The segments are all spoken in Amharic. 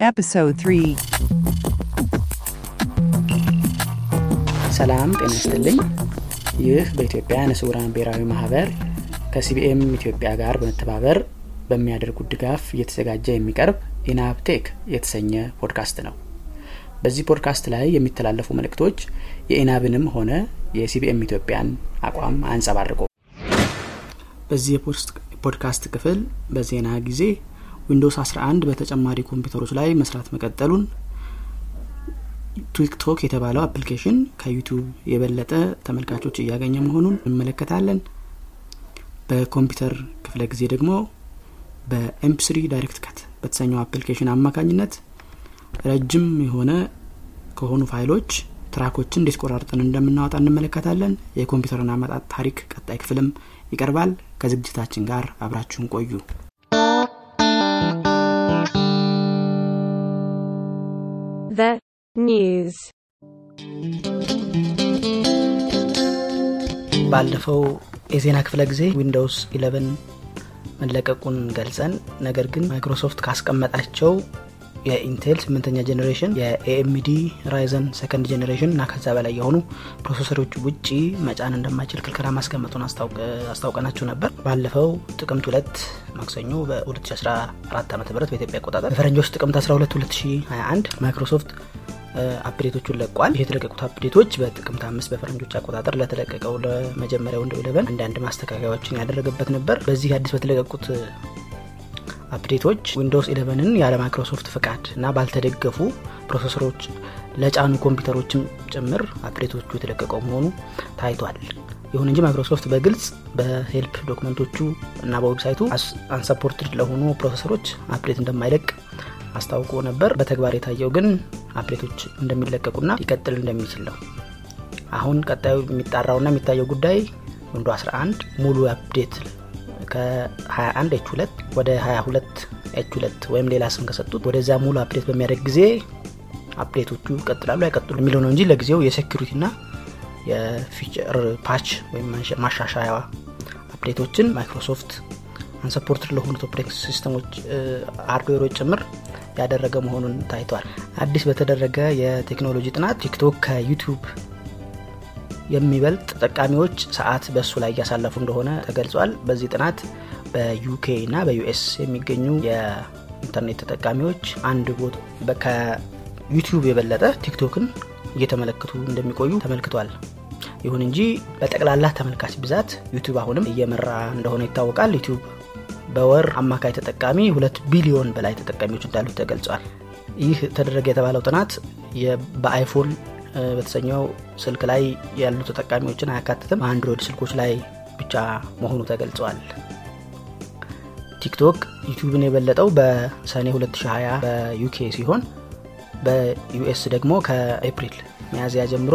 Episode 3 ሰላም ጤና ይስጥልኝ። ይህ በኢትዮጵያ ዓይነ ስውራን ብሔራዊ ማህበር ከ CBM ኢትዮጵያ ጋር በመተባበር በሚያደርጉት ድጋፍ እየተዘጋጀ የሚቀርብ ኢናብቴክ የተሰኘ ፖድካስት ነው። በዚህ ፖድካስት ላይ የሚተላለፉ መልእክቶች የኢናብንም ሆነ የ CBM ኢትዮጵያን አቋም አያንጸባርቁም። በዚህ የፖድካስት ክፍል በዜና ጊዜ Windows 11 በተጨማሪ ኮምፒውተሮች ላይ መስራት መቀጠሉን TikTok የተባለው application ከ YouTube የበለጠ ተመልካቾች እያገኘ መሆኑን እንመለከታለን። በኮምፒውተር ክፍለ ጊዜ ደግሞ በ MP3 Direct Cut በተሰኘው application አማካኝነት ረጅም የሆነ ከሆኑ ፋይሎች ትራኮችን እንዴት ቆራርጠን እንደምናወጣ እንመለከታለን። የኮምፒውተርን አመጣጥ ታሪክ ቀጣይ ክፍልም ይቀርባል። ከዝግጅታችን ጋር አብራችሁን ቆዩ። The news. ባለፈው የዜና ክፍለ ጊዜ Windows 11 መለቀቁን ገልጸን ነገር ግን ማይክሮሶፍት ካስቀመጣቸው የ Intel ስምንተኛ generation የ AMD Ryzen second generation እና ከዛ በላይ የሆኑ processor ኦች ውጪ መጫን እንደማይችል ክልከላ ማስቀመጡን አስታውቀናችሁ ነበር። ባለፈው ጥቅምት ሁለት ማክሰኞ በ2014 ዓ ም በኢትዮጵያ አቆጣጠር በፈረንጆች ጥቅምት 12 2021 Microsoft update ኦቹን ለቋል። የተለቀቁት update ኦች በጥቅምት አምስት በፈረንጆች አቆጣጠር ለተለቀቀው ለመጀመሪያው Windows eleven አንዳንድ ማስተካከያዎችን ያደረገበት ነበር። በዚህ አዲስ በተለቀቁት update ኦች Windows eleven ን ያለ ማይክሮሶፍት ፍቃድ እና ባልተደገፉ processor ኦች ለጫኑ ኮምፒውተሮችም ጭምር update ኦቹ የተለቀቀው መሆኑ ታይቷል። ይሁን እንጂ ማይክሮሶፍት በግልጽ በ help document ኦቹ እና በ website ኡ unsupported ለሆኑ processor ኦች update እንደማይለቅ አስታውቆ ነበር። በተግባር የታየው ግን update ኦች እንደሚለቀቁና ሊቀጥል እንደሚችል ነው። አሁን ቀጣዩ የሚጣራውና የሚታየው ጉዳይ Windows 11 ሙሉ update ከ21 H 2 ወደ 22 H 2 ወይም ሌላ ስም ከሰጡት ወደዛ ሙሉ update በሚያደርግ ጊዜ update ኦቹ ይቀጥላሉ አይቀጥሉ የሚለው ነው እንጂ ለጊዜው የ security ና የ feature patch ወይም ማሻሻያ update ኦችን Microsoft unsupported ለሆኑት operating system ኦች hardware ኦች ጭምር ያደረገ መሆኑን ታይቷል። አዲስ በተደረገ የቴክኖሎጂ ጥናት TikTok ከ YouTube የሚበልጥ ተጠቃሚዎች ሰዓት በእሱ ላይ እያሳለፉ እንደሆነ ተገልጿል። በዚህ ጥናት በ UK እና በ US የሚገኙ የኢንተርኔት ተጠቃሚዎች አንድ ከ YouTube የበለጠ TikTok ን እየተመለከቱ እንደሚቆዩ ተመልክቷል። ይሁን እንጂ በጠቅላላ ተመልካች ብዛት YouTube አሁንም እየመራ እንደሆነ ይታወቃል። YouTube በወር አማካይ ተጠቃሚ ሁለት ቢሊዮን በላይ ተጠቃሚዎች እንዳሉት ተገልጿል። ይህ ተደረገ የተባለው ጥናት በ iPhone በተሰኘው ስልክ ላይ ያሉ ተጠቃሚዎችን አያካትትም። Android ስልኮች ላይ ብቻ መሆኑ ተገልጿል። TikTok YouTube ን የበለጠው በሰኔ 2020 በ UK ሲሆን በ US ደግሞ ከኤፕሪል ሚያዝያ ጀምሮ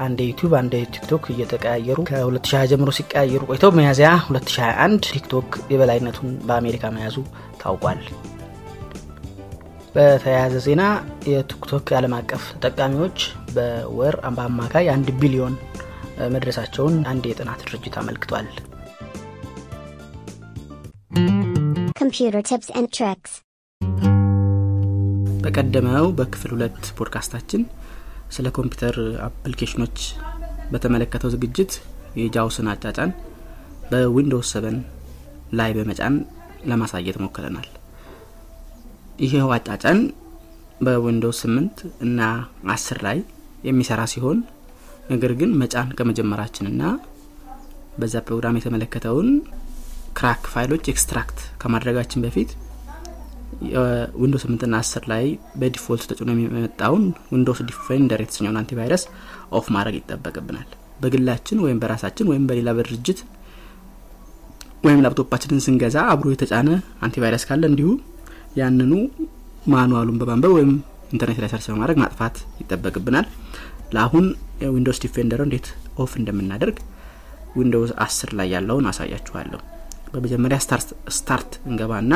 አንድ YouTube አንድ TikTok እየተቀያየሩ ከ2020 ጀምሮ ሲቀያየሩ ቆይተው ሚያዝያ 2021 TikTok የበላይነቱን በአሜሪካ መያዙ ታውቋል። በተያያዘ ዜና የ TikTok የዓለም አቀፍ ተጠቃሚዎች በወር በአማካይ አንድ ቢሊዮን መድረሳቸውን አንድ የጥናት ድርጅት አመልክቷል። Computer tips and tricks. በቀደመው በክፍል ሁለት ፖድካስታችን ስለ ኮምፒውተር application ኦች በተመለከተው ዝግጅት የ JAWS ን አጫጫን በ Windows 7 ላይ በመጫን ለማሳየት ሞክረናል። ይሄው አጫጫን በ Windows 8 እና 10 ላይ የሚሰራ ሲሆን ነገር ግን መጫን ከመጀመራችንና በዛ ፕሮግራም የተመለከተውን crack ፋይሎች extract ከማድረጋችን በፊት Windows 8 ና 10 ላይ በ default ተጭኖ የሚመጣውን Windows Defender የተሰኘውን antivirus off ማድረግ ይጠበቅብናል። በግላችን ወይም በራሳችን ወይም በሌላ በድርጅት ወይም ላፕቶፓችንን ስንገዛ አብሮ የተጫነ antivirus ካለ እንዲሁ ያንኑ manual ኡን በማንበብ ወይም ኢንተርኔት ላይ search በማድረግ ማጥፋት ይጠበቅብናል። ለአሁን Windows Defender እንዴት off እንደምናደርግ Windows 10 ላይ ያለውን አሳያችኋለሁ። በመጀመሪያ start እንገባና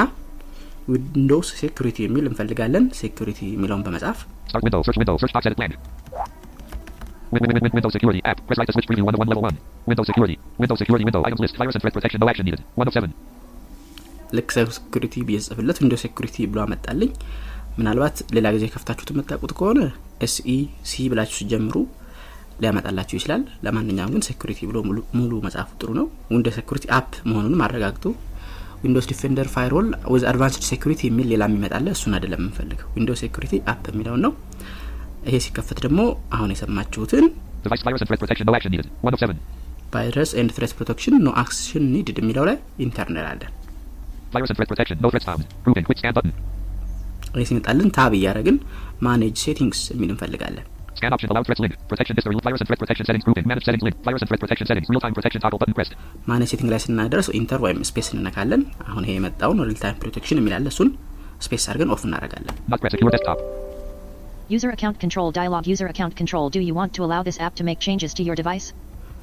Windows security የሚል እንፈልጋለን። ሴኩሪቲ የሚለውን በመጻፍ Start window, search window, search box edit blank. Win- win- win- win- Windows security app. Press right to switch preview 1 to 1 level 1. Windows security. Windows security window. Items list. Virus and threat protection. No action needed. 1 of 7. ልክ security ብዬ ጽፍለት security ብሎ አመጣልኝ ምናልባት ሌላ ጊዜ ከፍታችሁት የምታውቁት ከሆነ SEC ብላችሁ ሲጀምሩ ሊያመጣላችሁ ይችላል። ለማንኛውም ግን security ብሎ ሙሉ- መጻፉ ጥሩ ነው። Windows security app መሆኑንም አረጋግጡ። Windows Defender firewall with advanced security የሚል ሌላ የሚመጣ አለ እሱን አይደለም የምንፈልገው። Windows security app የሚለውን ነው። ይሄ ሲከፈት ደግሞ አሁን የሰማችሁትን Device virus and threat protection. No action needed. 107. Virus and threat protection no action needed የሚለው ላይ enter እንላለን። ይህ ሲመጣልን tab እያደረግን manage settings የሚል እንፈልጋለን። Scan option. Allow threats link. Protection history. Virus and threat protection settings. Proving. Manage settings link. Virus and threat protection settings. Real time protection toggle button pressed. manage setting ላይ ስንደርስ enter ወይም space እንነካለን። አሁን ይሄ የመጣውን real time protection የሚል አለ እሱን space አድርገን off እናደርጋለን።. User account control dialog. User account control. Do you want to allow this app to make changes to your device?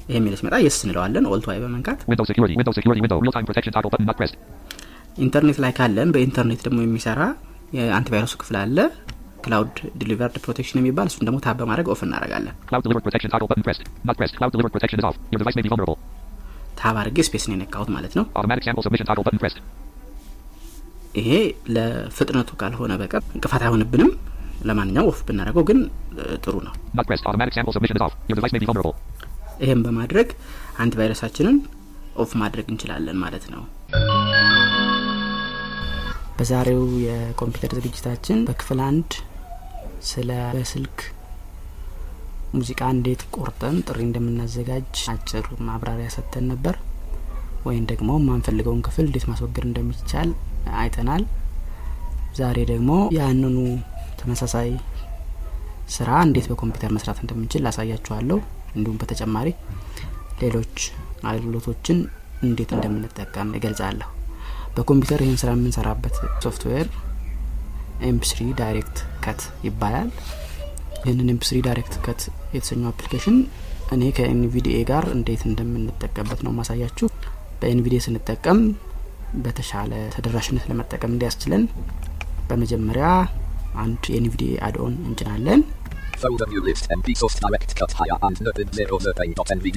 ይሄ የሚል ሲመጣ yes እንለዋለን። Alt Y በመንካት Windows security. Windows security window. Real time protection toggle button not pressed. ኢንተርኔት ላይ ካለን በኢንተርኔት ደግሞ የሚሰራ የ antivirus ኡ ክፍል አለ cloud delivered protection የሚባል እሱን ደግሞ tab በማድረግ off እናደርጋለን።. tab አድርጌ space ነው የነካሁት ማለት ነው።. ይሄ ለፍጥነቱ ካልሆነ በቀር እንቅፋት አይሆንብንም። ለማንኛውም off ብናደርገው ግን ጥሩ ነው።. ይህም በማድረግ አንቲቫይረሳችንን off ማድረግ እንችላለን ማለት ነው። በዛሬው የኮምፒውተር ዝግጅታችን በክፍል አንድ ስለ በስልክ ሙዚቃ እንዴት ቆርጠን ጥሪ እንደምናዘጋጅ አጭር ማብራሪያ ሰጥተን ነበር። ወይም ደግሞ የማንፈልገውን ክፍል እንዴት ማስወገድ እንደሚቻል አይተናል። ዛሬ ደግሞ ያንኑ ተመሳሳይ ስራ እንዴት በኮምፒውተር መስራት እንደምንችል ላሳያችኋለሁ። እንዲሁም በተጨማሪ ሌሎች አገልግሎቶችን እንዴት እንደምንጠቀም እገልጻለሁ። በኮምፒውተር ይህን ስራ የምንሰራበት ሶፍትዌር mp3 Direct Cut ይባላል። ይህንን mp3 Direct Cut የተሰኘው application እኔ ከኤንቪዲኤ ጋር እንዴት እንደምንጠቀምበት ነው ማሳያችሁ። በኤንቪዲኤ ስንጠቀም በተሻለ ተደራሽነት ለመጠቀም እንዲያስችለን በመጀመሪያ አንድ የኤንቪዲኤ አድኦን እንጭናለን። Folder view list MP source direct cut higher and noted 0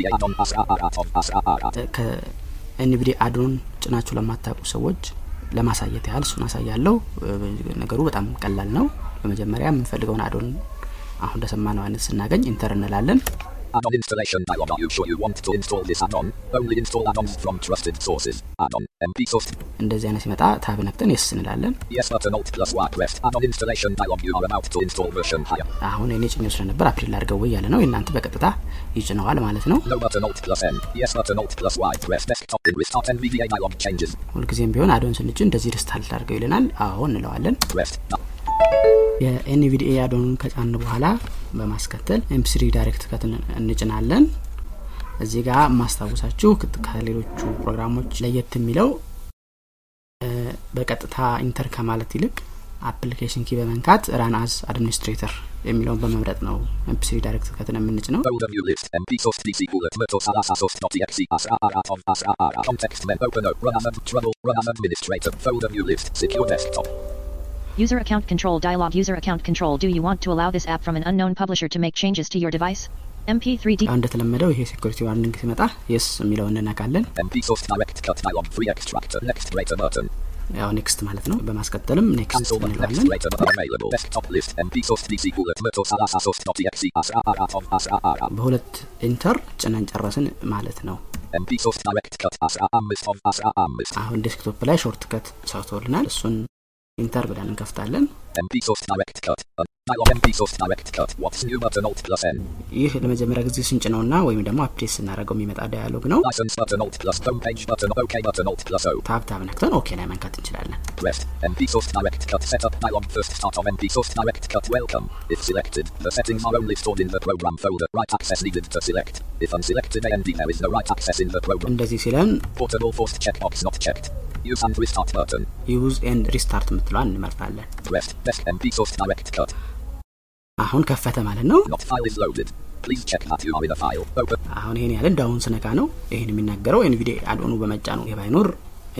add on asra araton asra arat. ከኤንቪዲኤ አድኦን ጭናችሁ ለማታውቁ ሰዎች ለማሳየት ያህል እሱን አሳያለሁ። ነገሩ በጣም ቀላል ነው። በመጀመሪያ የምንፈልገውን አድኦን አሁን እንደሰማነው አይነት ስናገኝ ኢንተር እንላለን። Add-on installation dialog. Are you sure you want to install this add-on? Only install add-ons from trusted sources. Add-on MP source. እንደዚህ አይነት ሲመጣ ታብ ነክተን የስ እንላለን። Yes button alt plus Y pressed. Add-on installation dialog. You are about to install version higher. አሁን እኔ ጭኜው ስለነበር አፕሪል አድርገው ወይ ያለ ነው። የእናንተ በቀጥታ ይጭነዋል ማለት ነው። No button alt plus N. Yes button alt plus Y press desktop in restart NVDA dialog changes. ሁልጊዜም ቢሆን add-on ስንጭን እንደዚህ restart አድርገው ይለናል። አዎ እንለዋለን። Pressed. የ NVDA add-on ኡን ከጫን በኋላ በማስከተል mp3 Direct Cut ን እንጭናለን። እዚህ ጋር ማስታወሳችሁ ከሌሎቹ ፕሮግራሞች ለየት የሚለው በቀጥታ enter ከማለት ይልቅ application key በመንካት run as administrator የሚለውን በመምረጥ ነው mp3 Direct Cut ን የምንጭነው። Folder User account control dialog. User account control. Do you want to allow this app from an unknown publisher to make changes to your device? MP3D. ያው እንደተለመደው ይሄ ሴኩሪቲ ዋርኒንግ ሲመጣ የስ የሚለውን እንነካለን። MP source direct cut dialog. Free extractor. Next greater button. ያው ኔክስት ማለት ነው። በማስከተልም ኔክስት Cancel button. Next እንለዋለን። greater button available. Desktop list. MP source DC bullet myrtle salasa source dot exe asra araton asra ara. በሁለት ኢንተር ጭነን ጨረስን ማለት ነው። MP source direct cut asra amist on asra amist. አሁን ዴስክቶፕ ላይ ሾርት ከት ሰርቶልናል። እሱን enter ብለን እንከፍታለን። ይህ ለመጀመሪያ ጊዜ ስንጭነውና ወይም ደግሞ update ስናደርገው የሚመጣ dialog ነው።. tab ነክተን OK ላይ መንካት እንችላለን።. እንደዚህ ሲለን. use and restart የምትለዋን እንመርጣለን። አሁን ከፈተ ማለት ነው። Not file is loaded. Please check that you are in a file. Open. አሁን ይሄን ያለን down ስነካ ነው ይህን የሚናገረው NVDA add-on ኡ በመጫኑ ነው። ይህ ባይኖር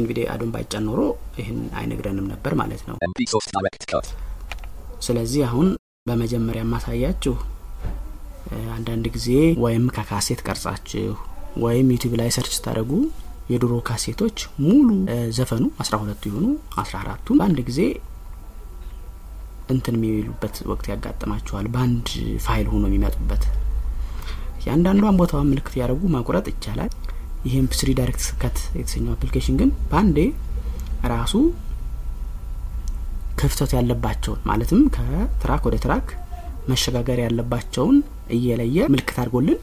NVDA add-on ባይጫን ኖሮ ይህን አይነግረንም ነበር ማለት ነው።. ስለዚህ አሁን በመጀመሪያ ማሳያችሁ አንዳንድ ጊዜ ወይም ከካሴት ቀርጻችሁ ወይም YouTube ላይ search ስታደርጉ የድሮ ካሴቶች ሙሉ ዘፈኑ አስራ ሁለቱ የሆኑ አስራ አራቱ በአንድ ጊዜ እንትን የሚሉበት ወቅት ያጋጥማችኋል። በአንድ ፋይል ሆኖ የሚመጡበት የአንዳንዷን ቦታዋን ምልክት ያደረጉ መቁረጥ ይቻላል። ይህ mp3 Direct Cut የተሰኘው application ግን በአንዴ ራሱ ክፍተት ያለባቸውን ማለትም ከ track ወደ track መሸጋገር ያለባቸውን እየለየ ምልክት አድርጎልን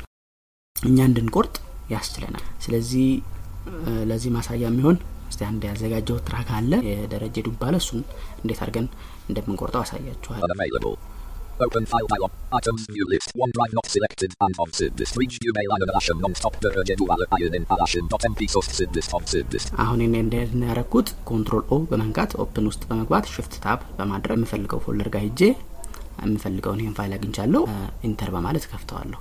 እኛ እንድንቆርጥ ያስችለናል። ስለዚህ ለዚህ ማሳያ የሚሆን እስቲ አንድ ያዘጋጀው ትራክ አለ የደረጀ ዱባለ እሱን እንዴት አድርገን እንደምንቆርጠው አሳያችኋል።. Open file dialog. Items view list. OneDrive not selected. And on sid list. Reach you mail iron alashem non-stop. In alashem dot mp source sid list on sid list. አሁን እኔ እንደዚህ ያረኩት ኮንትሮል ኦ በመንካት ኦፕን ውስጥ በመግባት ሽፍት ታብ በማድረግ የምፈልገው ፎልደር ጋር ሄጄ የምፈልገውን ይህን ፋይል አግኝቻለሁ ኢንተር በማለት ከፍተዋለሁ።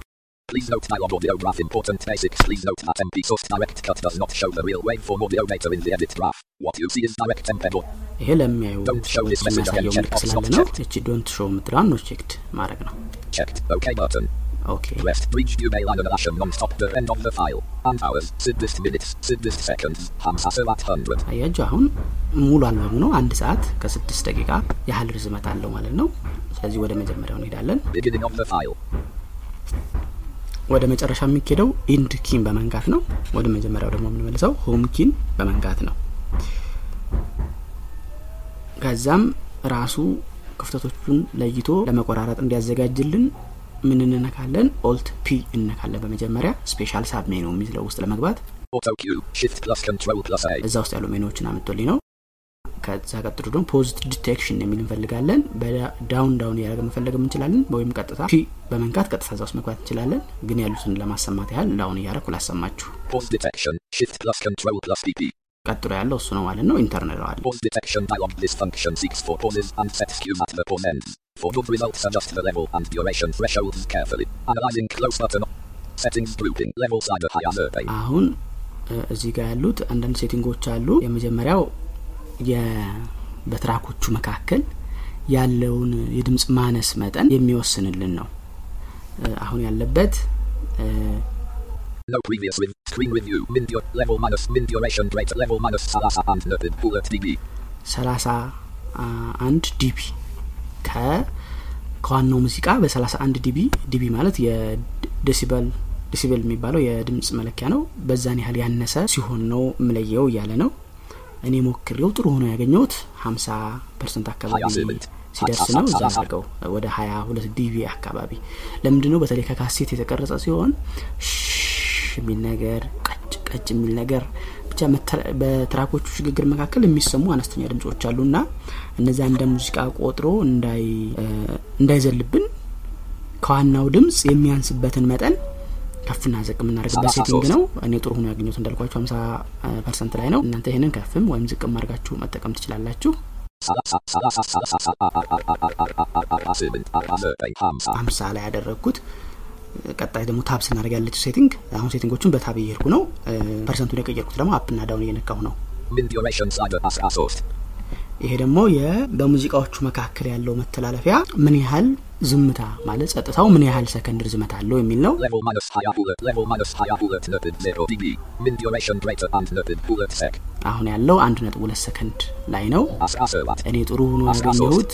Please note dialog audio graph important basics. Please note that MP source direct cut does not show the real waveform audio data in the edit graph. What you see is direct embed or ይሄ ለሚያዩ Don't show this message የሚያሳየው again. ምልክት Check box ስላለ not ነው። checked. እቺ ዶንት ሾው የምትለዋን ኖ ቼክድ ማድረግ ነው። checked. OK button. ኦኬ Rest. Reach you mail iron alashem non-stop. The end of the file. And hours. Sid list minutes. Sid list seconds. Hamsa at 100. አያችሁ አሁን ሙሉ አልበሙ ነው። አንድ ሰዓት ከስድስት ደቂቃ ያህል ርዝመት አለው ማለት ነው። ስለዚህ ወደ መጀመሪያው እንሄዳለን። Beginning of the file. ወደ መጨረሻ የሚኬደው ኢንድ ኪን በመንካት ነው። ወደ መጀመሪያው ደግሞ የምንመልሰው home key ን በመንካት ነው። ከዛም ራሱ ክፍተቶቹን ለይቶ ለመቆራረጥ እንዲያዘጋጅልን ምን እንነካለን? Alt P እንነካለን። በመጀመሪያ special submenu የሚለው ውስጥ ለመግባት. እዛ ውስጥ ያሉ ሜኖዎችን አምጥቶልኝ ነው። ከዛ ቀጥሎ ደግሞ pause detection የሚል እንፈልጋለን። በ down down እያደረገ መፈለግ እንችላለን፣ ወይም ቀጥታ ሺ በመንካት ቀጥታ እዛ ውስጥ መግባት እንችላለን። ግን ያሉትን ለማሰማት ያህል down እያደረኩ ላሰማችሁ። ቀጥሎ ያለው እሱ ነው ማለት ነው። enter እንለዋለን። pause አሁን እዚህ ጋር ያሉት አንዳንድ setting ኦች አሉ። የመጀመሪያው በ track ኦቹ መካከል ያለውን የድምጽ ማነስ መጠን የሚወስንልን ነው። አሁን ያለበት ሰላሳ አንድ dB ከዋናው ሙዚቃ በሰላሳ አንድ dB dB ማለት የ decibel decibel የሚባለው የድምፅ መለኪያ ነው። በዛን ያህል ያነሰ ሲሆን ነው ምለየው እያለ ነው። እኔ ሞክሬው ጥሩ ሆኖ ያገኘሁት ሀምሳ percent አካባቢ ሲደርስ ነው። እዛ አድርገው ወደ ሀያ ሁለት dB አካባቢ ለምንድን ነው በተለይ ከካሴት የተቀረጸ ሲሆን የሚል ነገር ቀጭ ቀጭ የሚል ነገር ብቻ በ track ኦቹ ሽግግር መካከል የሚሰሙ አነስተኛ ድምጾች አሉ እና እነዚያ እንደ ሙዚቃ ቆጥሮ እንዳይዘልብን ከዋናው ድምጽ የሚያንስበትን መጠን ከፍና ዝቅ የምናደርግበት setting ነው። እኔ ጥሩ ሆኖ ያገኘሁት እንዳልኳችሁ ሀምሳ percent ላይ ነው። እናንተ ይህንን ከፍም ወይም ዝቅም አድርጋችሁ መጠቀም ትችላላችሁ። ሀምሳ ላይ ያደረግኩት ቀጣይ ደግሞ tab ስናደርግ ያለችው setting አሁን setting ኦቹን በ tab እየሄድኩ ነው። percent ኡን የቀየርኩት ደግሞ up ና down እየነካሁ ነው። ይሄ ደግሞ በሙዚቃዎቹ መካከል ያለው መተላለፊያ ምን ያህል ዝምታ ማለት ጸጥታው ምን ያህል ሰከንድ ርዝመት አለው የሚል ነው።. አሁን ያለው አንድ ነጥብ ሁለት ሰከንድ ላይ ነው።. እኔ ጥሩ ሆኖ ያገኘሁት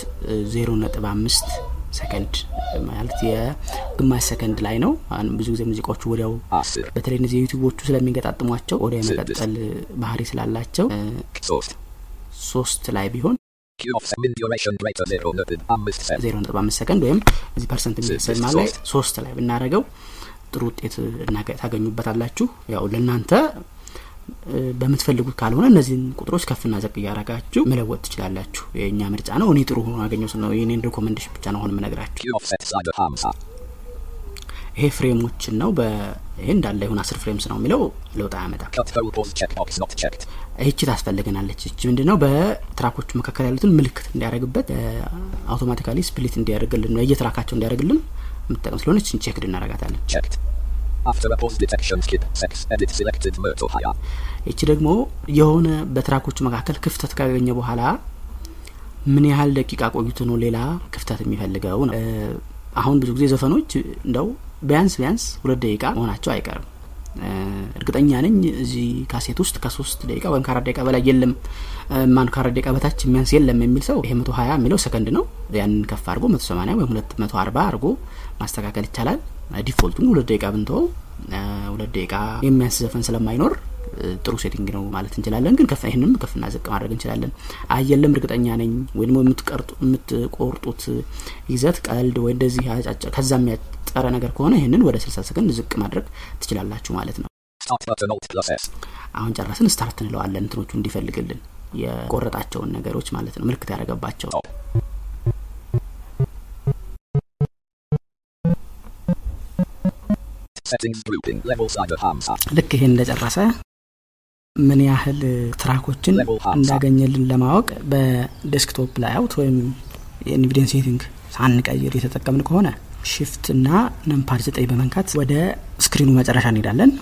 ዜሮ ነጥብ አምስት ሰከንድ ማለት የግማሽ ሰከንድ ላይ ነው። ብዙ ጊዜ ሙዚቃዎቹ ወዲያው. በተለይ እነዚህ የ YouTube ኦቹ ስለሚገጣጥሟቸው ወዲያ የመቀጠል ባህሪ ስላላቸው. ሶስት ላይ ቢሆን ዜሮ ሰከንድ ወይም እዚህ percent የሚሰማ ላይ ሶስት ላይ ብናደርገው ጥሩ ውጤት ታገኙበታላችሁ። ያው ለእናንተ በምትፈልጉት ካልሆነ እነዚህን ቁጥሮች ከፍና ዝቅ እያረጋችሁ መለወጥ ትችላላችሁ። የእኛ ምርጫ ነው። እኔ ጥሩ ሆኖ ያገኘሁት ነው። የኔን recommendation ብቻ ነው አሁን የምነግራችሁ። ይሄ ፍሬሞችን ነው። በይሄ እንዳለ ይሁን አስር frames ነው የሚለው ለውጥ አያመጣም።. ይቺ ታስፈልገናለች። ይቺ ምንድነው በትራኮቹ መካከል ያሉትን ምልክት እንዲያደርግበት automatically split እንዲያደርግልን ነው የየትራካቸው እንዲያደርግልን የምጠቀም ስለሆነ ይችን checked higher. ይቺ ደግሞ የሆነ በትራኮቹ መካከል ክፍተት ካገኘ በኋላ ምን ያህል ደቂቃ ቆይቶ ነው ሌላ ክፍተት የሚፈልገው ነው። አሁን ብዙ ጊዜ ዘፈኖች እንደው ቢያንስ ቢያንስ ሁለት ደቂቃ መሆናቸው አይቀርም። እርግጠኛ ነኝ እዚህ ካሴት ውስጥ ከሶስት ደቂቃ ወይም ከአራት ደቂቃ በላይ የለም። ማን ከአራት ደቂቃ በታች የሚያንስ የለም የሚል ሰው ይሄ መቶ ሀያ የሚለው ሰከንድ ነው። ያንን ከፍ አድርጎ መቶ ሰማኒያ ወይም ሁለት መቶ አርባ አድርጎ ማስተካከል ይቻላል። default ኡን ሁለት ደቂቃ ብንተወው ሁለት ደቂቃ የሚያንስ ዘፈን ስለማይኖር ጥሩ setting ነው ማለት እንችላለን። ግን ከፍ ይህንም ከፍና ዝቅ ማድረግ እንችላለን። አየለም እርግጠኛ ነኝ። ወይ ደግሞ የምትቆርጡት ይዘት ቀልድ ወይ እንደዚህ ከዛ የሚያጥር ነገር ከሆነ ይህንን ወደ ስልሳ ሰከንድ ዝቅ ማድረግ ትችላላችሁ ማለት ነው. አሁን ጨረስን። start እንለዋለን። እንትኖቹ እንዲፈልግልን የቆረጣቸውን ነገሮች ማለት ነው። ምልክት ያደረገባቸው. ልክ ይሄን እንደጨረሰ ምን ያህል ትራኮችን እንዳገኘልን ለማወቅ በ desktop layout ወይም የ NVDA ን setting ሳንቀይር የተጠቀምን ከሆነ shift እና numpad ዘጠኝ በመንካት ወደ ስክሪኑ መጨረሻ እንሄዳለን።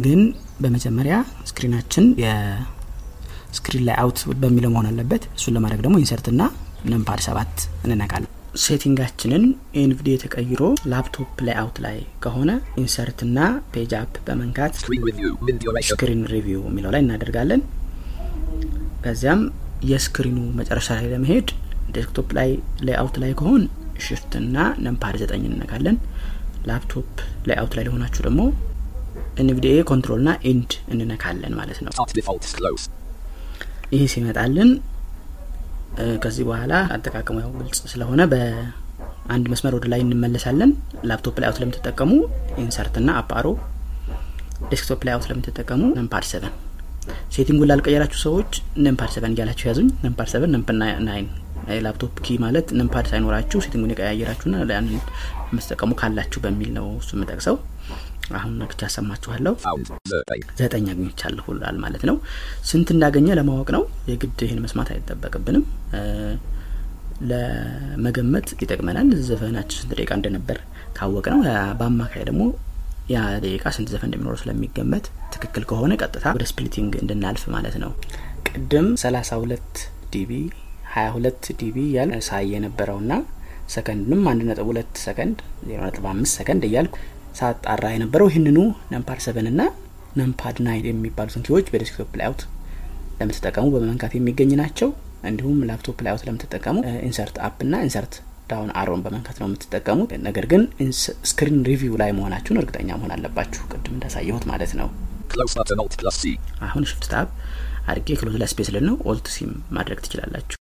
ግን በመጀመሪያ ስክሪናችን የ screen layout በሚለው መሆን አለበት። እሱን ለማድረግ ደግሞ insert ና numpad ሰባት እንነካለን ሴቲንጋችንን NVDA ተቀይሮ laptop layout ላይ ከሆነ insert ና page up በመንካት. screen review የሚለው ላይ እናደርጋለን ከዚያም የስክሪኑ መጨረሻ ላይ ለመሄድ desktop ላይ layout ላይ ከሆን shift ና numpad ዘጠኝ እንነካለን laptop layout ላይ ለሆናችሁ ደግሞ NVDA control ና end እንነካለን ማለት ነው. ይህ ሲመጣልን ከዚህ በኋላ አጠቃቀሙ ያው ግልጽ ስለሆነ በአንድ መስመር ወደ ላይ እንመለሳለን። laptop layout ለምትጠቀሙ insert ና up arrow desktop layout ለምትጠቀሙ numpad seven ሴቲንጉን ላልቀየራችሁ ሰዎች numpad seven እያላችሁ ያዙኝ። numpad seven numpad nine laptop key ማለት numpad ሳይኖራችሁ ሴቲንጉን የቀያየራችሁና ያንን የምትጠቀሙ ካላችሁ በሚል ነው እሱ የምጠቅሰው አሁን ነክቻ ያሰማችኋለሁ. ዘጠኝ አግኝቻለሁ ብሏል ማለት ነው። ስንት እንዳገኘ ለማወቅ ነው። የግድ ይህን መስማት አይጠበቅብንም። ለመገመት ይጠቅመናል። ዘፈናችን ስንት ደቂቃ እንደነበር ካወቅ ነው በአማካይ ደግሞ ያ ደቂቃ ስንት ዘፈን እንደሚኖረው ስለሚገመት ትክክል ከሆነ ቀጥታ ወደ splitting እንድናልፍ ማለት ነው። ቅድም 32 dB 22 dB እያልኩ ሳይ የነበረውና ሰከንድንም አንድ ነጥብ ሁለት ሰከንድ ዜሮ ነጥብ አምስት ሰከንድ እያልኩ ሳጣራ የነበረው ይህንኑ numpad seven ና numpad nine የሚባሉትን ኪዎች በ desktop layout ለምትጠቀሙ በመንካት የሚገኝ ናቸው። እንዲሁም laptop layout ለምትጠቀሙ insert up ና insert down arrow ን በመንካት ነው የምትጠቀሙት። ነገር ግን screen review ላይ መሆናችሁን እርግጠኛ መሆን አለባችሁ። ቅድም እንዳሳየሁት ማለት ነው. አሁን shift tab አድርጌ close ላይ space alt C ም ማድረግ ትችላላችሁ.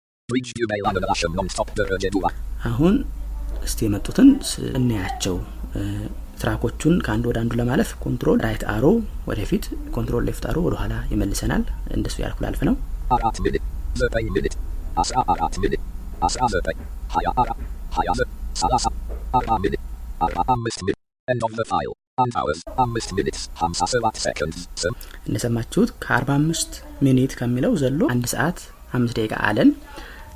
አሁን እስቲ የመጡትን ስ- እናያቸው። እ፣ ትራኮቹን ከአንድ ወደ አንዱ ለማለፍ control right arrow ወደፊት control left arrow ወደ ኋላ ይመልሰናል እንደሱ ያልኩ ላልፍ ነው አራት minute. ዘጠኝ minute. አስራ አራት minute. አስራ ዘጠኝ. ሀያ አራት. ሀያ ዘጠኝ. ሰላሳ. አራት minute. አርባ አምስት minute. End of the file. አንድ hours. አምስት minutes. ሃምሳ ሰባት seconds. Sem. እንደሰማችሁት ከ45 minute ከሚለው ዘሎ አንድ ሰዓት አምስት ደቂቃ አለን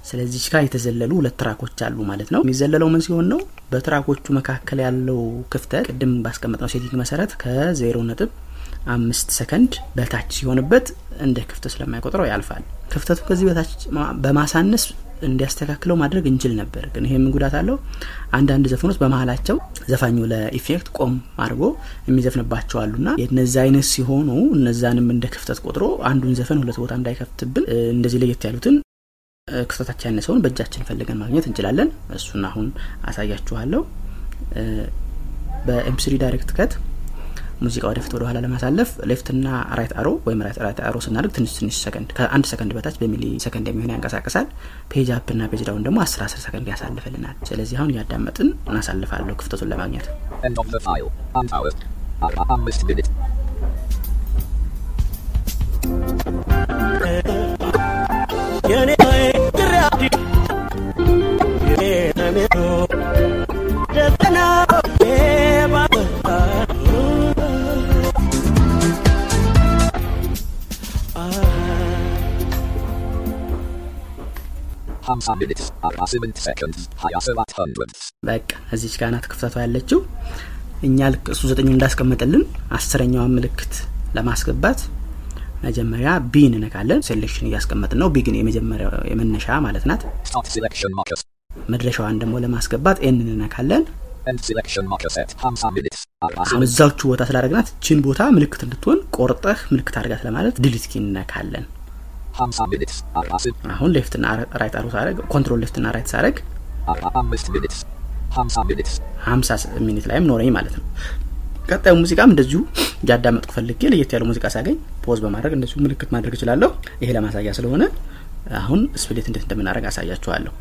ስለዚህ ጋር የተዘለሉ ሁለት ትራኮች አሉ ማለት ነው የሚዘለለው ምን ሲሆን ነው በትራኮቹ መካከል ያለው ክፍተት ቅድም ባስቀመጥነው setting መሰረት ከዜሮ ነጥብ አምስት ሰከንድ በታች ሲሆንበት እንደ ክፍተት ስለማይቆጥረው ያልፋል። ክፍተቱ ከዚህ በታች በማሳነስ እንዲያስተካክለው ማድረግ እንችል ነበር ግን ይሄ ምን ጉዳት አለው። አንዳንድ ዘፈኖች በመሀላቸው ዘፋኙ ለ effect ቆም አድርጎ የሚዘፍንባቸው አሉና የነዚ አይነት ሲሆኑ እነዛንም እንደ ክፍተት ቆጥሮ አንዱን ዘፈን ሁለት ቦታ እንዳይከፍትብን እንደዚህ ለየት ያሉትን እ፣ ክፍተታቸው ያነሰውን በእጃችን ፈልገን ማግኘት እንችላለን። እሱን አሁን አሳያችኋለሁ። በ mp3DirectCut ሙዚቃ ወደፊት ወደ ኋላ ለማሳለፍ left ና right arrow ወይም right right arrow ስናደርግ ትንሽ ትንሽ ሰከንድ ከአንድ ሰከንድ በታች በሚሊ ሰከንድ የሚሆን ያንቀሳቅሳል። page up ና page down ደግሞ አስር አስር ሰከንድ ያሳልፍልናል። ስለዚህ አሁን እያዳመጥን እናሳልፋለሁ ክፍተቱን ለማግኘት። End 50 ሚኒትስ በቃ እዚች ጋር ናት ክፍተቷ ያለችው። እኛ ልክ እሱ ዘጠኙ እንዳስቀመጠልን አስረኛዋን ምልክት ለማስገባት መጀመሪያ ቢ እንነካለን። ሴሌክሽን እያስቀመጥን ነው። ቢ ግን የመጀመሪያ የመነሻ ማለት ናት። ስታርት ሴሌክሽን ማርከስ መድረሻዋን ደግሞ ለማስገባት ኤን እንነካለን እዛዎቹ ቦታ ስላደረግናት ችን ቦታ ምልክት እንድትሆን ቆርጠህ ምልክት አድርጋት ለማለት ድሊት ኪ. Atlassian. አሁን ሌፍትና ራይት አሮ ሳረግ ኮንትሮል ሌፍትና ራይት ሳረግ. ሀምሳ minute ላይም ኖረኝ ማለት ነው። ቀጣዩ ሙዚቃም እንደዚሁ እያዳመጥኩ ፈልጌ ለየት ያለው ሙዚቃ ሳገኝ pause በማድረግ እንደዚሁ ምልክት ማድረግ እችላለሁ። ይሄ ለማሳያ ስለሆነ አሁን split እንዴት እንደምናደርግ አሳያችኋለሁ።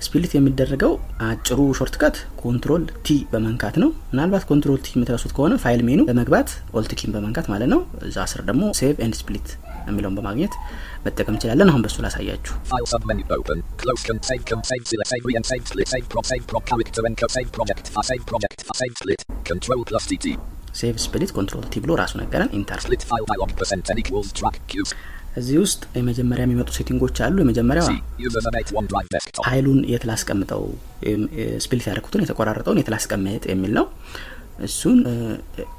split የሚደረገው አጭሩ shortcut Control T በመንካት ነው። ምናልባት Control T የምትረሱት ከሆነ file menu በመግባት Alt key ን በመንካት ማለት ነው። እዛ ስር ደግሞ save and split የሚለውን በማግኘት መጠቀም እንችላለን። አሁን በሱ ላሳያችሁ።. save split Control T ብሎ ራሱ ነገረን። enter እዚህ ውስጥ የመጀመሪያ የሚመጡ setting ኦች አሉ የመጀመሪያው C. Username 8 OneDrive desktop. file ኡን የት ላስቀምጠው split ያደረኩትን የተቆራረጠውን የት ላስቀምጥ የሚል ነው። እሱን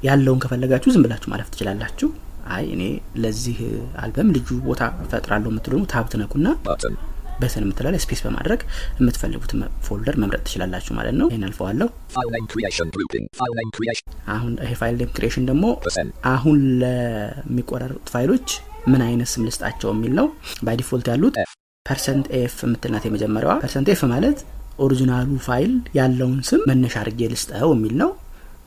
ያለውን ከፈለጋችሁ ዝም ብላችሁ ማለፍ ትችላላችሁ። አይ እኔ ለዚህ አልበም ልጁ ቦታ ፈጥራለሁ የምትሉ ደግሞ tab ትነኩና. button የምትላ ላይ space በማድረግ የምትፈልጉትን folder መምረጥ ትችላላችሁ ማለት ነው። ይህን አልፈዋለሁ። File name creation grouping. File name creation. አሁን ይሄ file name ደግሞ. አሁን ለሚቆራረጡት ፋይሎች ምን አይነት ስም ልስጣቸው የሚል ነው። by default ያሉት F. percent F የምትልናት የመጀመሪያዋ percent F ማለት original ኡ file ያለውን ስም መነሻ አድርጌ ልስጠው የሚል ነው።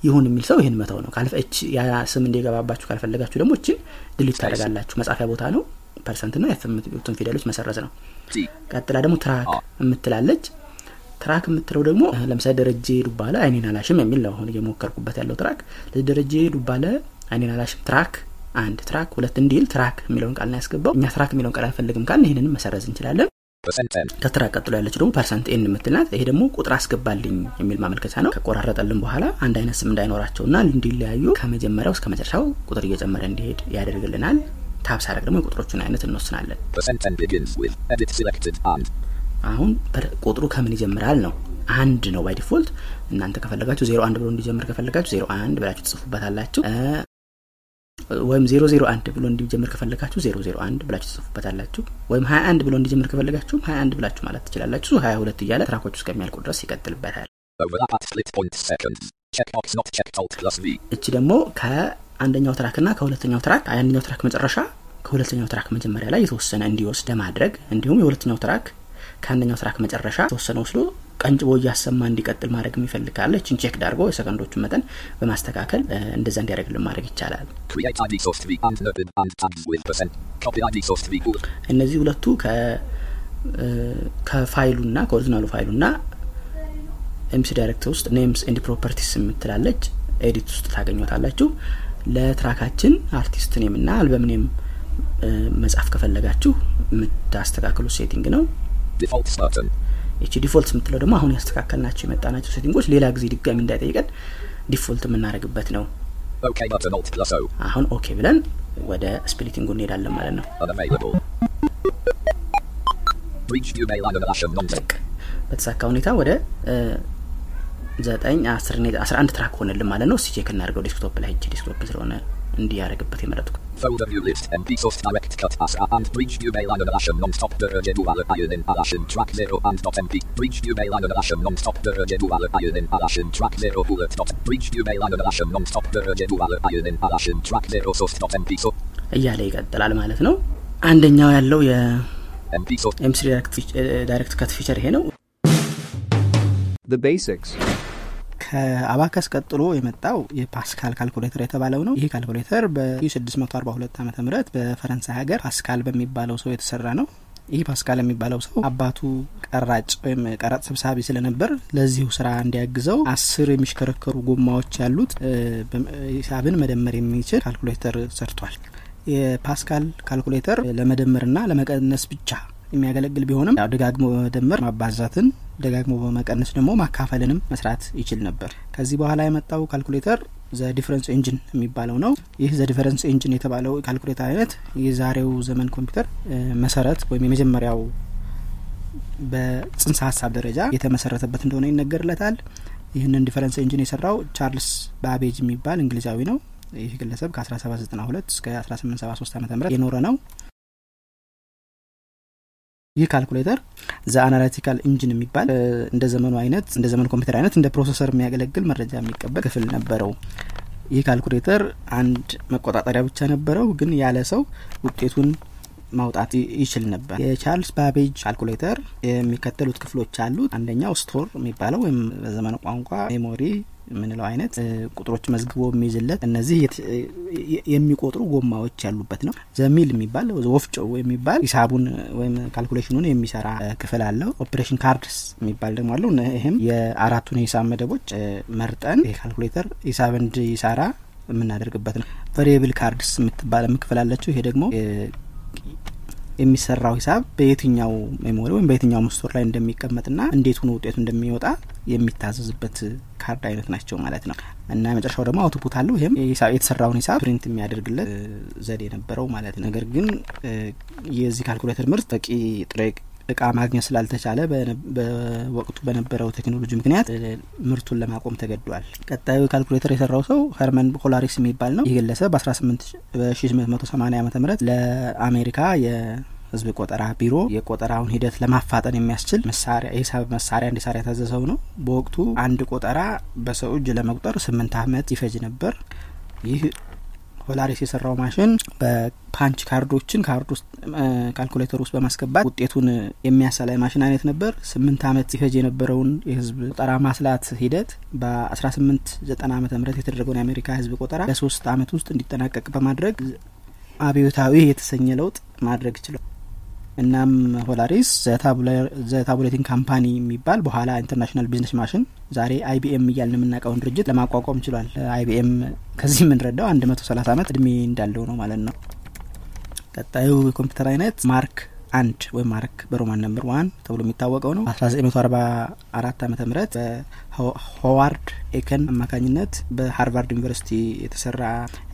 ይሁን የሚል ሰው ይህን መተው ነው። ካልፈ እች ያ ስም እንዲገባባችሁ ካልፈለጋችሁ ደግሞ እችን delete ታደርጋላችሁ። መጻፊያ ቦታ ነው። percent ና F የምትሉትን ፊደሎች መሰረዝ ነው።. ቀጥላ ደግሞ track የምትላለች track የምትለው ደግሞ ለምሳሌ ደረጀ ዱባለ አይኔን አላሽም የሚል ነው። አሁን እየሞከርኩበት ያለው track ደረጀ ዱባለ አይኔን አላሽም track አንድ track ሁለት እንዲል track የሚለውን ቃል ያስገባው። እኛ track የሚለውን ቃል አንፈልግም ካልን ይህንንም መሰረዝ እንችላለን።. ከ track ቀጥሎ ያለችው ደግሞ percent N የምትልናት ይሄ ደግሞ ቁጥር አስገባልኝ የሚል ማመልከቻ ነው። ከቆራረጠልን በኋላ አንድ አይነት ስም እንዳይኖራቸውና እንዲለያዩ ከመጀመሪያው እስከ መጨረሻው ቁጥር እየጨመረ እንዲሄድ ያደርግልናል። tab ሳረግ ደግሞ የቁጥሮቹን አይነት እንወስናለን።. አሁን ቁጥሩ ከምን ይጀምራል ነው አንድ ነው by default እናንተ ከፈለጋችሁ ዜሮ አንድ ብሎ እንዲጀምር ከፈለጋችሁ ዜሮ አንድ ብላችሁ ትጽፉበታላችሁ ወይም ዜሮ ዜሮ አንድ ብሎ እንዲጀምር ከፈለጋችሁ ዜሮ ዜሮ አንድ ብላችሁ ትጽፉበታላችሁ ወይም ሀያ አንድ ብሎ እንዲጀምር ከፈለጋችሁም ሀያ አንድ ብላችሁ ማለት ትችላላችሁ ሀያ ሁለት እያለ track ኦች እስከሚያልቁ ድረስ ይቀጥልበታል. እቺ ደግሞ ከአንደኛው track ና ከሁለተኛው track የአንደኛው track መጨረሻ ከሁለተኛው track መጀመሪያ ላይ የተወሰነ እንዲወስድ ለማድረግ እንዲሁም የሁለተኛው track ከአንደኛው track መጨረሻ የተወሰነ ወስዶ ቀንጭቦ እያሰማ እንዲቀጥል ማድረግ የሚፈልግ ካለ እችን check አርጎ የሰከንዶቹን መጠን በማስተካከል እንደዛ እንዲያደርግልን ማድረግ ይቻላል።. እነዚህ ሁለቱ ከፋይሉና ከኦሪጂናሉ ፋይሉና mp3DirectCut ውስጥ names and properties የምትላለች edit ውስጥ ታገኟታላችሁ። ለ track አችን artist name እና album name መጻፍ ከፈለጋችሁ የምታስተካክሉት setting ነው።. ይቺ default የምትለው ደግሞ አሁን ያስተካከልናቸው የመጣናቸው setting ኦች ሌላ ጊዜ ድጋሚ እንዳይጠይቀን default የምናደርግበት ነው።. አሁን OK ብለን ወደ splitting ኡ እንሄዳለን ማለት ነው። በተሳካ ሁኔታ ወደ ዘጠኝ አስር አስራ አንድ ትራክ ሆነልን ማለት ነው። እስቲ ቼክ እናደርገው ዴስክቶፕ ላይ እቺ ዴስክቶፕ ስለሆነ እንዲህ ያደረግበት የመረጥኩ Folder view list MP source direct cut ASA and reach new mail and action non stop the dual iron in action track 0 and dot MP. Reach new mail and action non stop the dual iron in action track 0 bullet dot. Reach new mail and action non stop the dual iron in action track 0 source dot MP so እያለ ይቀጥላል ማለት ነው። አንደኛው ያለው የ mp3DirectCut feature ይሄ ነው። The basics. ከ abacus ቀጥሎ የመጣው የፓስካል ካልኩሌተር የተባለው ነው። ይህ ካልኩሌተር በ642 ዓ ም በፈረንሳይ ሀገር ፓስካል በሚባለው ሰው የተሰራ ነው። ይህ ፓስካል የሚባለው ሰው አባቱ ቀራጭ ወይም ቀረጥ ሰብሳቢ ስለነበር ለዚሁ ስራ እንዲያግዘው አስር የሚሽከረከሩ ጎማዎች ያሉት ሂሳብን መደመር የሚችል ካልኩሌተር ሰርቷል። የፓስካል ካልኩሌተር ለመደመርና ለመቀነስ ብቻ የሚያገለግል ቢሆንም ደጋግሞ በመደመር ማባዛትን ደጋግሞ በመቀነስ ደግሞ ማካፈልንም መስራት ይችል ነበር። ከዚህ በኋላ የመጣው calculator the difference engine የሚባለው ነው። ይህ the difference engine የተባለው ካልኩሌተር አይነት የዛሬው ዘመን ኮምፒውተር መሰረት ወይም የመጀመሪያው በጽንሰ ሀሳብ ደረጃ የተመሰረተበት እንደሆነ ይነገርለታል። ይህንን difference engine የሰራው ቻርልስ ባቤጅ የሚባል እንግሊዛዊ ነው። ይህ ግለሰብ ከ1792 እስከ 1873 ዓ ም የኖረ ነው። ይህ calculator the analytical engine የሚባል እንደ ዘመኑ አይነት እንደ ዘመኑ ኮምፒውተር አይነት እንደ processor የሚያገለግል መረጃ የሚቀበል ክፍል ነበረው። ይህ ካልኩሌተር አንድ መቆጣጠሪያ ብቻ ነበረው፣ ግን ያለ ሰው ውጤቱን ማውጣት ይችል ነበር። የቻርልስ ባቤጅ ካልኩሌተር የሚከተሉት ክፍሎች አሉት። አንደኛው store የሚባለው ወይም በዘመኑ ቋንቋ memory የምንለው አይነት ቁጥሮች መዝግቦ የሚይዝለት እነዚህ የሚቆጥሩ ጎማዎች ያሉበት ነው። the mill የሚባል ወፍጮ የሚባል ሂሳቡን ወይም calculation ኡን የሚሰራ ክፍል አለው። operation cards የሚባል ደግሞ አለው። ይህም የአራቱን የሂሳብ መደቦች መርጠን ካልኩሌተር ሂሳብ እንዲሰራ የምናደርግበት ነው። variable cards የምትባል ክፍል አለችው። ይሄ ደግሞ የሚሰራው ሂሳብ በየትኛው memory ወይም በየትኛው store ላይ እንደሚቀመጥና እንዴት ሆኖ ውጤቱ እንደሚወጣ የሚታዘዝበት ካርድ አይነት ናቸው ማለት ነው። እና የመጨረሻው ደግሞ output አለው። ይህም የተሰራውን ሂሳብ print የሚያደርግለት ዘዴ ነበረው ማለት ነው። ነገር ግን የዚህ ካልኩሌተር ምርት በቂ ጥሬ እቃ ማግኘት ስላልተቻለ በወቅቱ በነበረው ቴክኖሎጂ ምክንያት ምርቱን ለማቆም ተገዷል። ቀጣዩ ካልኩሌተር የሰራው ሰው ኸርማን ሆለሪዝ የሚባል ነው። ይህ ግለሰብ በ18 በ1880 ዓ ም ለአሜሪካ የህዝብ ቆጠራ ቢሮ የቆጠራውን ሂደት ለማፋጠን የሚያስችል መሳሪያ የሂሳብ መሳሪያ እንዲሰራ የታዘዘው ነው። በወቅቱ አንድ ቆጠራ በሰው እጅ ለመቁጠር ስምንት ዓመት ይፈጅ ነበር። ይህ ሆለሪዝ የሰራው ማሽን በ punch card ኦችን ካርድ ውስጥ ካልኩሌተር ውስጥ በማስገባት ውጤቱን የሚያሰላ ማሽን አይነት ነበር። ስምንት ዓመት ሲፈጅ የነበረውን የህዝብ ቆጠራ ማስላት ሂደት በ1890 ዓመተ ምህረት የተደረገውን የአሜሪካ ህዝብ ቆጠራ በሶስት ዓመት ውስጥ እንዲጠናቀቅ በማድረግ አብዮታዊ የተሰኘ ለውጥ ማድረግ ችሏል። እናም ሆላሪስ The Tabulating Company የሚባል በኋላ International Business Machine ዛሬ IBM እያልን የምናውቀውን ድርጅት ለማቋቋም ችሏል። IBM ከዚህ የምንረዳው አንድ መቶ ሰላሳ ዓመት እድሜ እንዳለው ነው ማለት ነው። ቀጣዩ የኮምፒውተር አይነት Mark አንድ ወይም Mark በ Roman number one ተብሎ የሚታወቀው ነው። 1944 ዓመተ ምህረት በሆዋርድ ኤከን አማካኝነት በሃርቫርድ ዩኒቨርሲቲ የተሰራ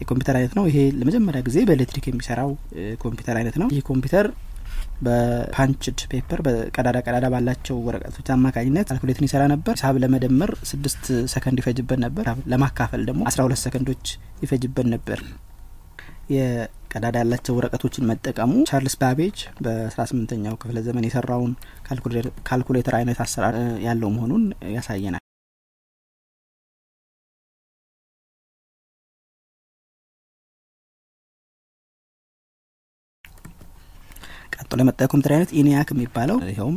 የኮምፒውተር አይነት ነው። ይሄ ለመጀመሪያ ጊዜ በኤሌክትሪክ የሚሰራው ኮምፒውተር አይነት ነው። ይህ ኮምፒውተር በ punched paper በቀዳዳ ቀዳዳ ባላቸው ወረቀቶች አማካኝነት calculation ይሰራ ነበር። ሂሳብ ለመደመር ስድስት ሰከንድ ይፈጅበት ነበር። ለማካፈል ደግሞ አስራ ሁለት ሰከንዶች ይፈጅበት ነበር። የቀዳዳ ያላቸው ወረቀቶችን መጠቀሙ ቻርልስ ባቤጅ በአስራ ስምንተኛው ክፍለ ዘመን የሰራውን ካልኩሌተር አይነት አሰራር ያለው መሆኑን ያሳየናል። ቀጥሎ የመጣ የኮምፒውተር አይነት ENIAC የሚባለው ይኸውም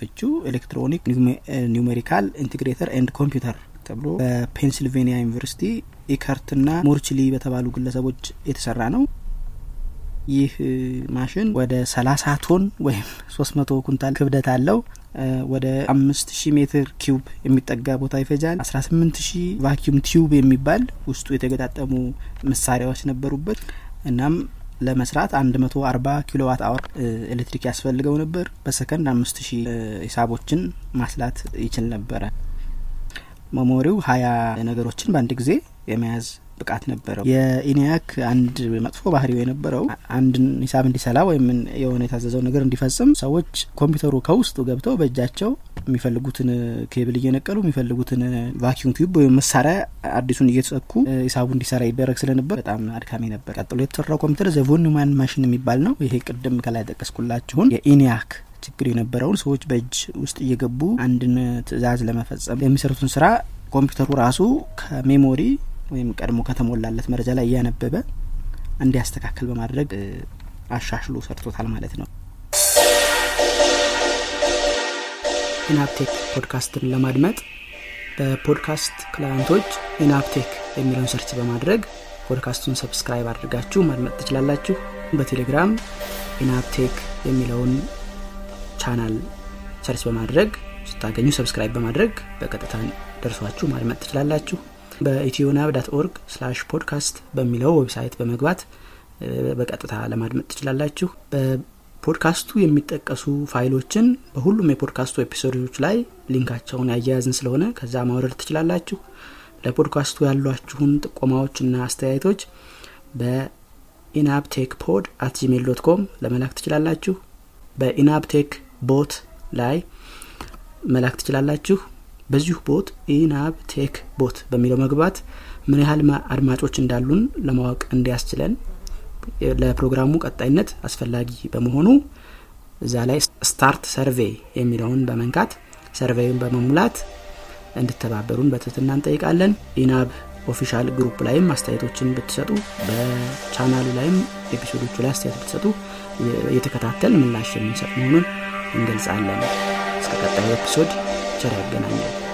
ፍቹ Electronic Numerical Integrator and Computer ተብሎ በፔንሲልቬኒያ ዩኒቨርሲቲ ኢከርትና ሞርችሊ በተባሉ ግለሰቦች የተሰራ ነው። ይህ ማሽን ወደ ሰላሳ ቶን ወይም ሶስት መቶ ኩንታል ክብደት አለው። ወደ አምስት ሺህ ሜትር ኪዩብ የሚጠጋ ቦታ ይፈጃል። አስራ ስምንት ሺህ vacuum tube የሚባል ውስጡ የተገጣጠሙ መሳሪያዎች ነበሩበት። እናም ለመስራት አንድ መቶ አርባ kilowatt hour ኤሌክትሪክ ያስፈልገው ነበር። በሰከንድ አምስት ሺህ እ፣ ሂሳቦችን ማስላት ይችል ነበረ። memory ው ሀያ ነገሮችን በአንድ ጊዜ የመያዝ ብቃት ነበረው። የ ENIAC አንድ መጥፎ ባህሪው የነበረው አንድን ሂሳብ እንዲሰላ ወይም የሆነ የታዘዘው ነገር እንዲፈጽም ሰዎች ኮምፒውተሩ ከውስጡ ገብተው በእጃቸው የሚፈልጉትን ኬብል እየነቀሉ የሚፈልጉትን vacuum tube ወይም መሳሪያ አዲሱን እየተሰኩ ሂሳቡ እንዲሰራ ይደረግ ስለነበር በጣም አድካሚ ነበር። ቀጥሎ የተሰራው ኮምፒውተር the machine የሚባል ነው። ይሄ ቅድም ከላይ ጠቀስኩላችሁን የ ENIAC ችግር የነበረውን ሰዎች በእጅ ውስጥ እየገቡ አንድን ትዕዛዝ ለመፈጸም የሚሰሩትን ስራ ኮምፒውተሩ ራሱ ከ memory ወይም ቀድሞ ከተሞላለት መረጃ ላይ እያነበበ እንዲያስተካክል በማድረግ አሻሽሎ ሰርቶታል ማለት ነው። ኢናፕቴክ ፖድካስትን ለማድመጥ በ podcast client ኦች ኢናብ ቴክ የሚለውን search በማድረግ podcast ኡን subscribe አድርጋችሁ ማድመጥ ትችላላችሁ። በቴሌግራም ኢናብ ቴክ የሚለውን channel search በማድረግ ስታገኙ subscribe በማድረግ በቀጥታ ደርሷችሁ ማድመጥ ትችላላችሁ። በኢትዮናብ dot org slash podcast በሚለው website በመግባት በቀጥታ ለማድመጥ ትችላላችሁ። በፖድካስቱ የሚጠቀሱ ፋይሎችን በሁሉም የ podcast ኡ episode ኦች ላይ link ኣቸውን ያያያዝን ስለሆነ ከዛ ማውረድ ትችላላችሁ። ለፖድካስቱ ያሏችሁን ጥቆማዎችና አስተያየቶች በኢናብ ቴክ pod at Gmail dot com ለመላክ ትችላላችሁ። በኢናብ ቴክ bot ላይ መላክ ትችላላችሁ። በዚሁ bot ኢናብ ቴክ bot በሚለው መግባት ምን ያህል አድማጮች እንዳሉን ለማወቅ እንዲያስችለን ለፕሮግራሙ ቀጣይነት አስፈላጊ በመሆኑ እዛ ላይ start survey የሚለውን በመንካት survey ኡን በመሙላት እንድተባበሩን በትህትና እንጠይቃለን። ኢናብ official group ላይም አስተያየቶችን ብትሰጡ በቻናሉ ላይም episode ኦቹ ላይ አስተያየት ብትሰጡ እየተከታተል ምላሽ የምንሰጥ መሆኑን እንገልጻለን። እስከ ቀጣዩ episode ቸር ያገናኛል